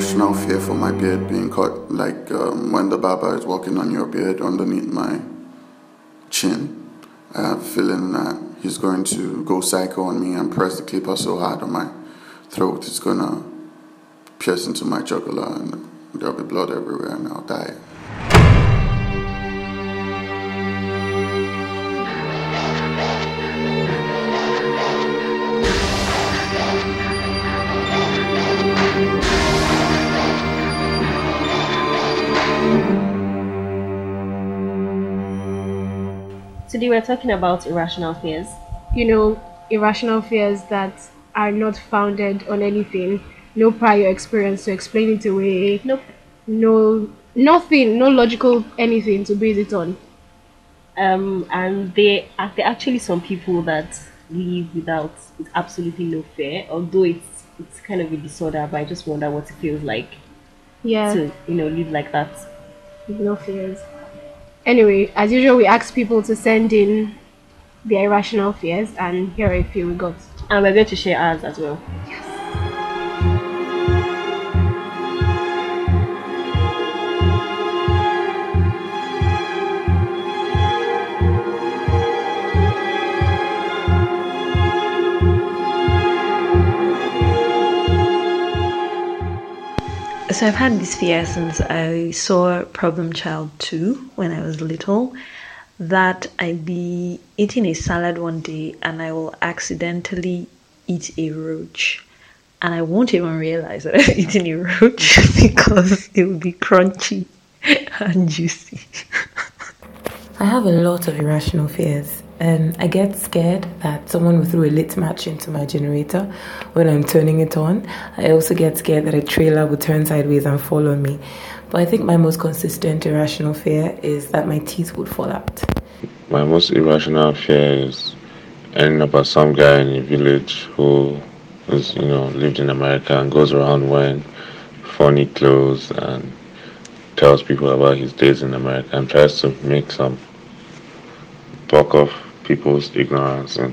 Irrational fear for my beard being cut. Like um, when the barber is walking on your beard underneath my chin, I have a feeling that he's going to go psycho on me and press the clipper so hard on my throat it's gonna pierce into my jugular and there'll be blood everywhere and I'll die. Today we're talking about irrational fears. You know, irrational fears that are not founded on anything, no prior experience to explain it away. Nope. No, nothing, no logical anything to base it on. Um, and they are there are actually some people that live without with absolutely no fear, although it's it's kind of a disorder, but I just wonder what it feels like Yeah, to you know live like that. With no fears. Anyway, as usual, we ask people to send in their irrational fears, and here are a few we got. And we're going to share ours as well. So I've had this fear since I saw Problem Child 2 when I was little that I'd be eating a salad one day and I will accidentally eat a roach. And I won't even realize that I'm eating a roach because it will be crunchy and juicy. I have a lot of irrational fears. And I get scared that someone will throw a lit match into my generator when I'm turning it on. I also get scared that a trailer will turn sideways and fall on me. But I think my most consistent irrational fear is that my teeth would fall out. My most irrational fear is ending up as some guy in a village who is, you know, lived in America and goes around wearing funny clothes and tells people about his days in America and tries to make some buck off people's ignorance in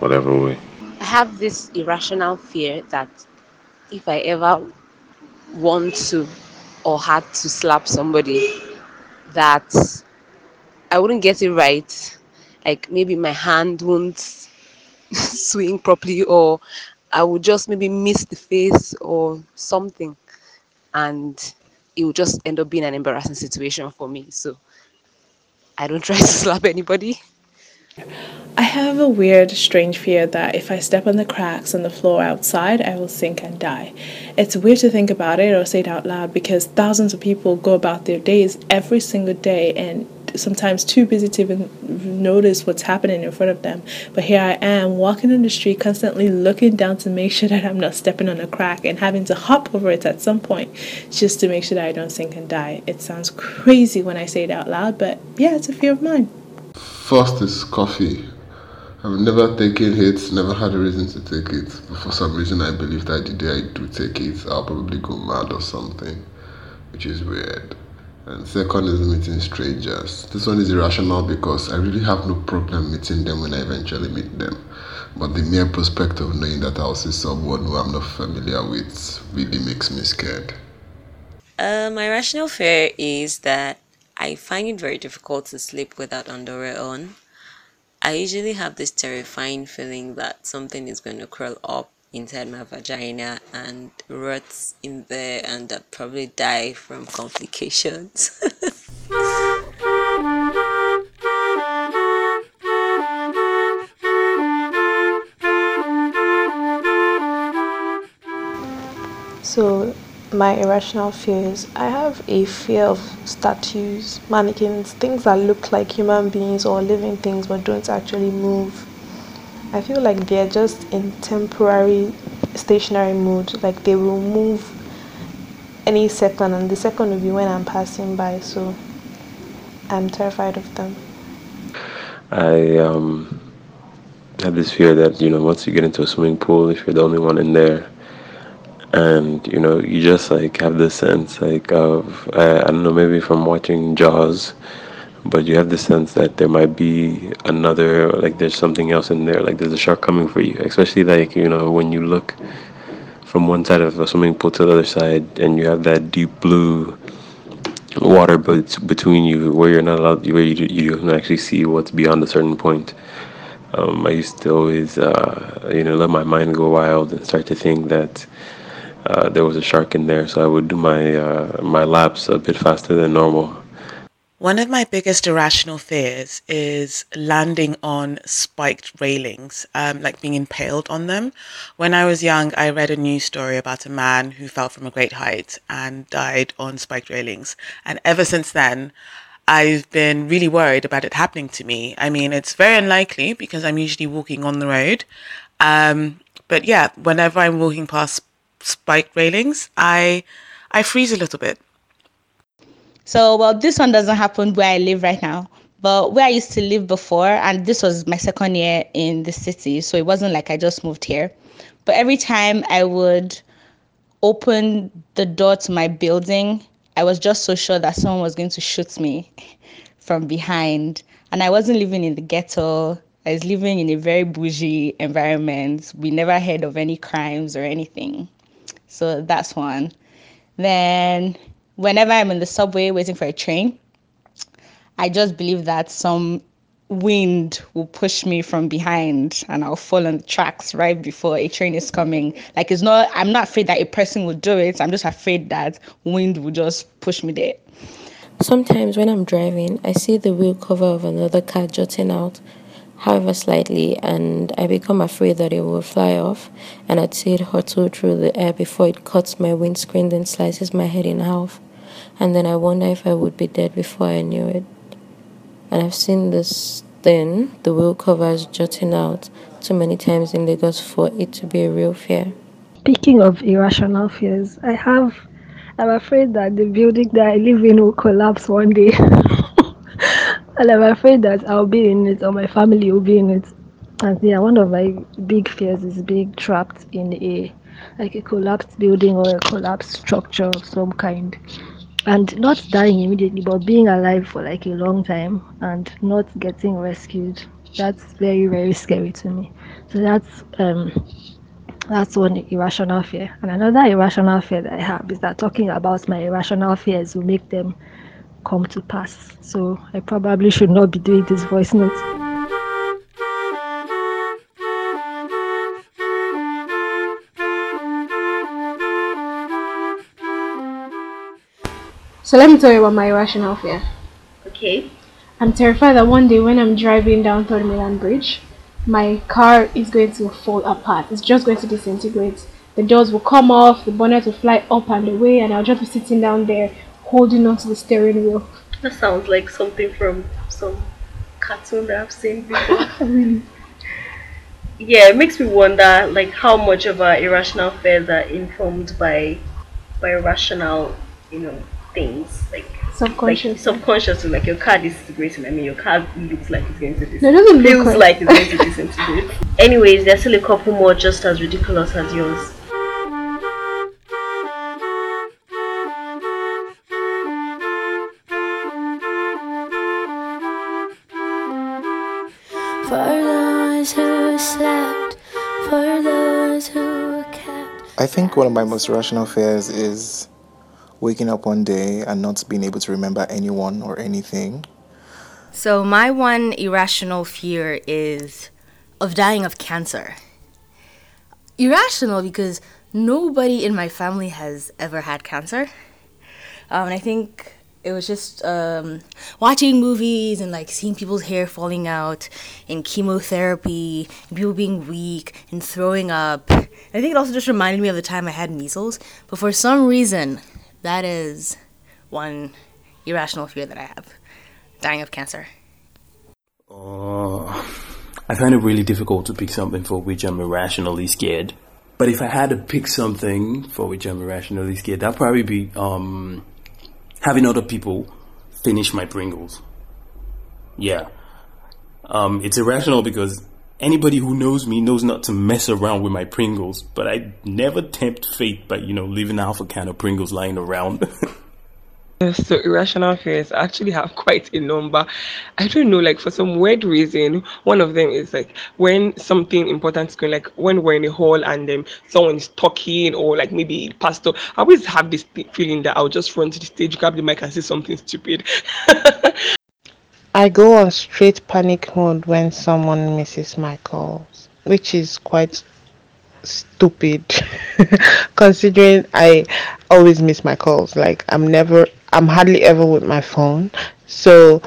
whatever way. I have this irrational fear that if I ever want to or had to slap somebody, that I wouldn't get it right. Like maybe my hand won't swing properly, or I would just maybe miss the face or something, and it would just end up being an embarrassing situation for me. So I don't try to slap anybody. I have a weird, strange fear that if I step on the cracks on the floor outside, I will sink and die. It's weird to think about it or say it out loud because thousands of people go about their days every single day and sometimes too busy to even notice what's happening in front of them. But here I am walking in the street, constantly looking down to make sure that I'm not stepping on a crack and having to hop over it at some point just to make sure that I don't sink and die. It sounds crazy when I say it out loud, but yeah, it's a fear of mine. First is coffee. I've never taken it, never had a reason to take it. But for some reason, I believe that the day I do take it, I'll probably go mad or something, which is weird. And second is meeting strangers. This one is irrational because I really have no problem meeting them when I eventually meet them. But the mere prospect of knowing that I'll see someone who I'm not familiar with really makes me scared. Uh, my rational fear is that I find it very difficult to sleep without underwear on. I usually have this terrifying feeling that something is going to crawl up inside my vagina and rot in there and I'd probably die from complications. my irrational fears I have a fear of statues, mannequins, things that look like human beings or living things but don't actually move. I feel like they're just in temporary stationary mode, like they will move any second, and the second will be when I'm passing by. So, I'm terrified of them. I um, have this fear that, you know, once you get into a swimming pool, if you're the only one in there, and you know you just like have this sense like of I, don't know maybe from watching jaws but you have the sense that there might be another like there's something else in there like there's a shark coming for you. Especially like you know when you look from one side of a swimming pool to the other side, and you have that deep blue water but between you where you're not allowed where you, you don't actually see what's beyond a certain point. Um, I used to always uh, you know let my mind go wild and start to think that uh, there was a shark in there so I would do my uh, my laps a bit faster than normal one of my biggest irrational fears is landing on spiked railings, um, like being impaled on them. When I was young, I read a news story about a man who fell from a great height and died on spiked railings. And ever since then, I've been really worried about it happening to me. I mean, it's very unlikely because I'm usually walking on the road. Um, but yeah, whenever I'm walking past spiked railings, I I freeze a little bit. So, well, this one doesn't happen where I live right now, but where I used to live before, and this was my second year in the city, so it wasn't like I just moved here. But every time I would open the door to my building, I was just so sure that someone was going to shoot me from behind. And I wasn't living in the ghetto. I was living in a very bougie environment. We never heard of any crimes or anything. So that's one. Then whenever I'm in the subway waiting for a train, I just believe that some wind will push me from behind and I'll fall on the tracks right before a train is coming. Like it's not I'm not afraid that a person will do it. I'm just afraid that wind will just push me there. Sometimes when I'm driving, I see the wheel cover of another car jutting out, however slightly, and I become afraid that it will fly off, and I'd see it hurtle through the air before it cuts my windscreen then slices my head in half and then I wonder if I would be dead before I knew it. And I've seen this thing, the wheel covers jutting out too many times in Lagos for it to be a real fear. Speaking of irrational fears, I have, I'm afraid that the building that I live in will collapse one day. and I'm afraid that I'll be in it or my family will be in it. And yeah, one of my big fears is being trapped in a like a collapsed building or a collapsed structure of some kind. And not dying immediately but being alive for like a long time and not getting rescued. That's very very scary to me. So that's um that's one irrational fear. And another irrational fear that i have is that talking about my irrational fears will make them come to pass so i probably should not be doing this voice note So let me tell you about my irrational fear. Okay. I'm terrified that one day when I'm driving down Third Mainland Bridge, my car is going to fall apart. It's just going to disintegrate. The doors will come off, the bonnet will fly up and away, and I'll just be sitting down there holding onto the steering wheel. That sounds like something from some cartoon that I've seen before. really? Yeah, it makes me wonder like how much of our irrational fears are informed by by rational, you know, things like subconscious like subconsciously like your car disintegrating i mean your car looks like it's going to disintegrate no, it doesn't feels look like it's going to disintegrate anyways there's still a couple more just as ridiculous as yours I think one of my most rational fears is waking up one day and not being able to remember anyone or anything. So, my one irrational fear is of dying of cancer. Irrational because nobody in my family has ever had cancer. Um, and I think it was just um, watching movies and like seeing people's hair falling out in chemotherapy, and people being weak and throwing up. I think it also just reminded me of the time I had measles. But for some reason, that is one irrational fear that I have dying of cancer. Uh, I find it really difficult to pick something for which I'm irrationally scared. But if I had to pick something for which I'm irrationally scared, that'd probably be um, having other people finish my Pringles. Yeah. Um, it's irrational because anybody who knows me knows not to mess around with my Pringles, but I never tempt fate by, you know, leaving half a can of Pringles lying around. So irrational fears I actually have quite a number. I don't know, like for some weird reason, one of them is like when something important is going, like when we're in a hall and um, someone is talking or like maybe pastor. I always have this feeling that I'll just run to the stage, grab the mic, and say something stupid. I go on straight panic mode when someone misses my calls, which is quite stupid considering I always miss my calls. Like I'm never I'm hardly ever with my phone. So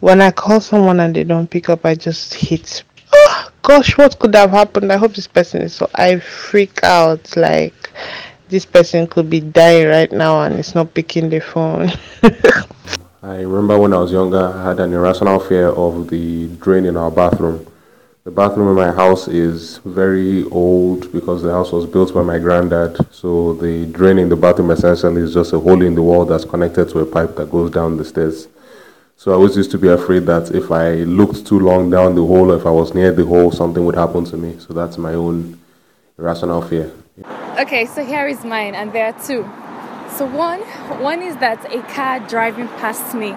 when I call someone and they don't pick up I just hit oh, gosh what could have happened? I hope this person is so I freak out like this person could be dying right now and it's not picking the phone. I remember when I was younger, I had an irrational fear of the drain in our bathroom. The bathroom in my house is very old because the house was built by my granddad. So the drain in the bathroom essentially is just a hole in the wall that's connected to a pipe that goes down the stairs. So I always used to be afraid that if I looked too long down the hole or if I was near the hole, something would happen to me. So that's my own irrational fear. Okay, so here is mine, and there are two. So one, one is that a car driving past me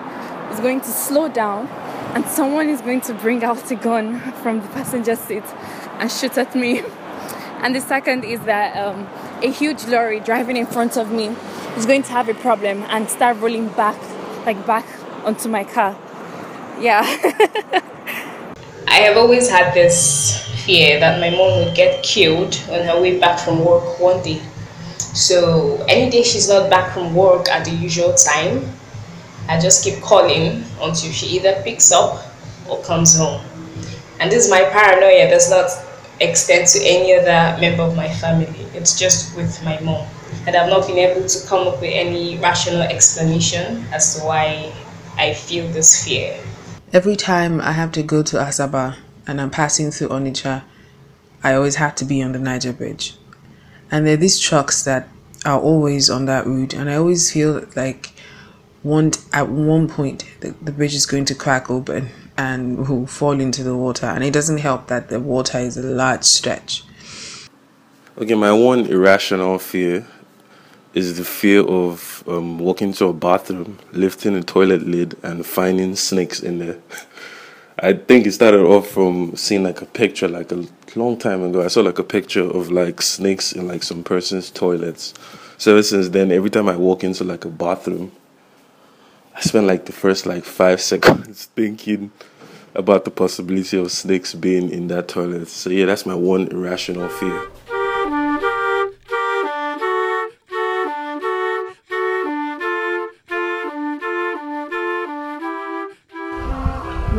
is going to slow down and someone is going to bring out a gun from the passenger seat and shoot at me. And the second is that um, a huge lorry driving in front of me is going to have a problem and start rolling back, like back onto my car. Yeah. I have always had this fear that my mom would get killed on her way back from work one day. So any day she's not back from work at the usual time, I just keep calling until she either picks up or comes home. And this is my paranoia does not extend to any other member of my family. It's just with my mom. And I've not been able to come up with any rational explanation as to why I feel this fear. Every time I have to go to Asaba and I'm passing through Onitsha, I always have to be on the Niger Bridge. And there are these trucks that are always on that route, and I always feel like one at one point the, the bridge is going to crack open and will fall into the water. And it doesn't help that the water is a large stretch. Okay my one irrational fear is the fear of um, walking to a bathroom lifting a toilet lid and finding snakes in there. I think it started off from seeing like a picture like a long time ago. I saw like a picture of like snakes in like some person's toilets. So since then every time i walk into like a bathroom I spent like the first like five seconds thinking about the possibility of snakes being in that toilet. So yeah, that's my one irrational fear.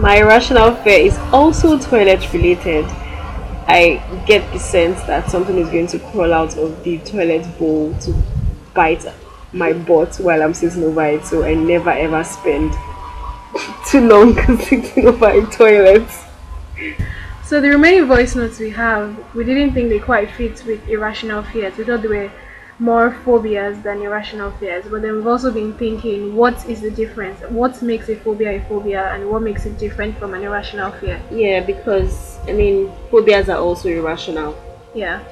My irrational fear is also toilet related. I get the sense that something is going to crawl out of the toilet bowl to bite my butt while I'm sitting over it, so I never ever spend too long sitting over a toilet. So the remaining voice notes we have, we didn't think they quite fit with irrational fears. We thought they were more phobias than irrational fears. But then we've also been thinking, what is the difference? What makes a phobia a phobia, and what makes it different from an irrational fear? Yeah, because I mean, phobias are also irrational. Yeah.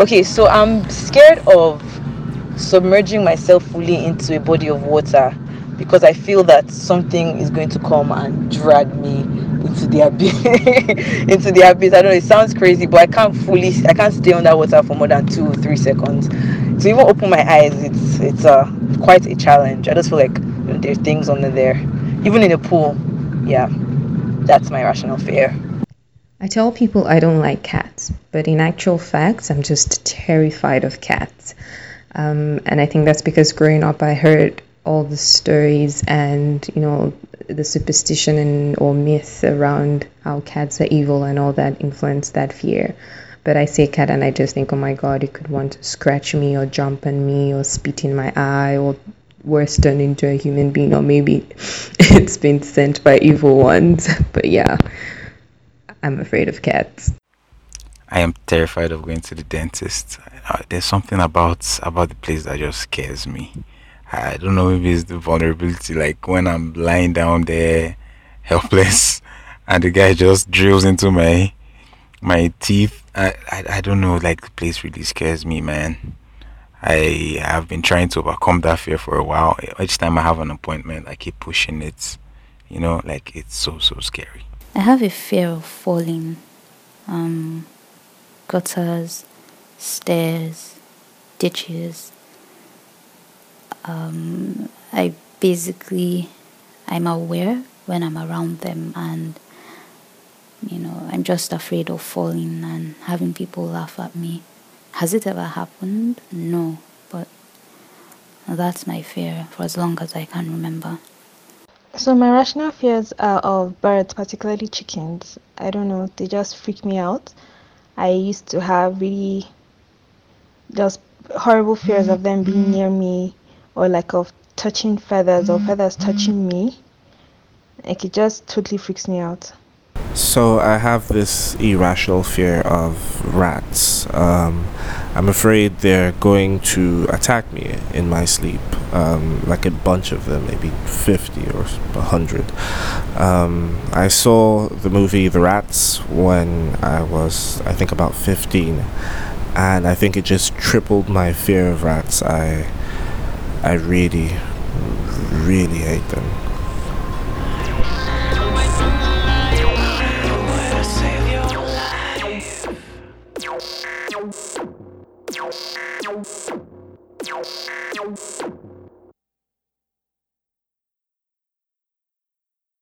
Okay, so I'm scared of submerging myself fully into a body of water because I feel that something is going to come and drag me into the abyss. into the abyss. I don't know. It sounds crazy, but I can't fully. I can't stay underwater for more than two or three seconds. To even open my eyes, it's it's uh, quite a challenge. I just feel like you know, there's things under there, even in a pool. Yeah, that's my rational fear. I tell people I don't like cats, but in actual fact, I'm just terrified of cats. Um, and I think that's because growing up, I heard all the stories and, you know, the superstition and or myth around how cats are evil and all that influenced that fear. But I say cat and I just think, oh my god, it could want to scratch me or jump on me or spit in my eye or worse, turn into a human being, or maybe it's been sent by evil ones. But yeah. I'm afraid of cats. I am terrified of going to the dentist. Uh, there's something about about the place that just scares me. I don't know, if it's the vulnerability. Like when I'm lying down there, helpless, and the guy just drills into my my teeth. I, I, I don't know. Like the place really scares me, man. I have been trying to overcome that fear for a while. Each time I have an appointment, I keep pushing it. You know, like it's so so scary. I have a fear of falling. Um, gutters, stairs, ditches. Um, I basically, I'm aware when I'm around them, and you know, I'm just afraid of falling and having people laugh at me. Has it ever happened? No, but that's my fear for as long as I can remember. So my rational fears are of birds, particularly chickens. I don't know, they just freak me out. I used to have really just horrible fears of them being mm-hmm. near me or like of touching feathers or mm-hmm. feathers touching mm-hmm. me. Like it just totally freaks me out. So I have this irrational fear of rats. Um, I'm afraid they're going to attack me in my sleep, um, like a bunch of them, maybe 50 or 100. Um, I saw the movie The Rats when I was, I think, about 15, and I think it just tripled my fear of rats. I, I really, really hate them.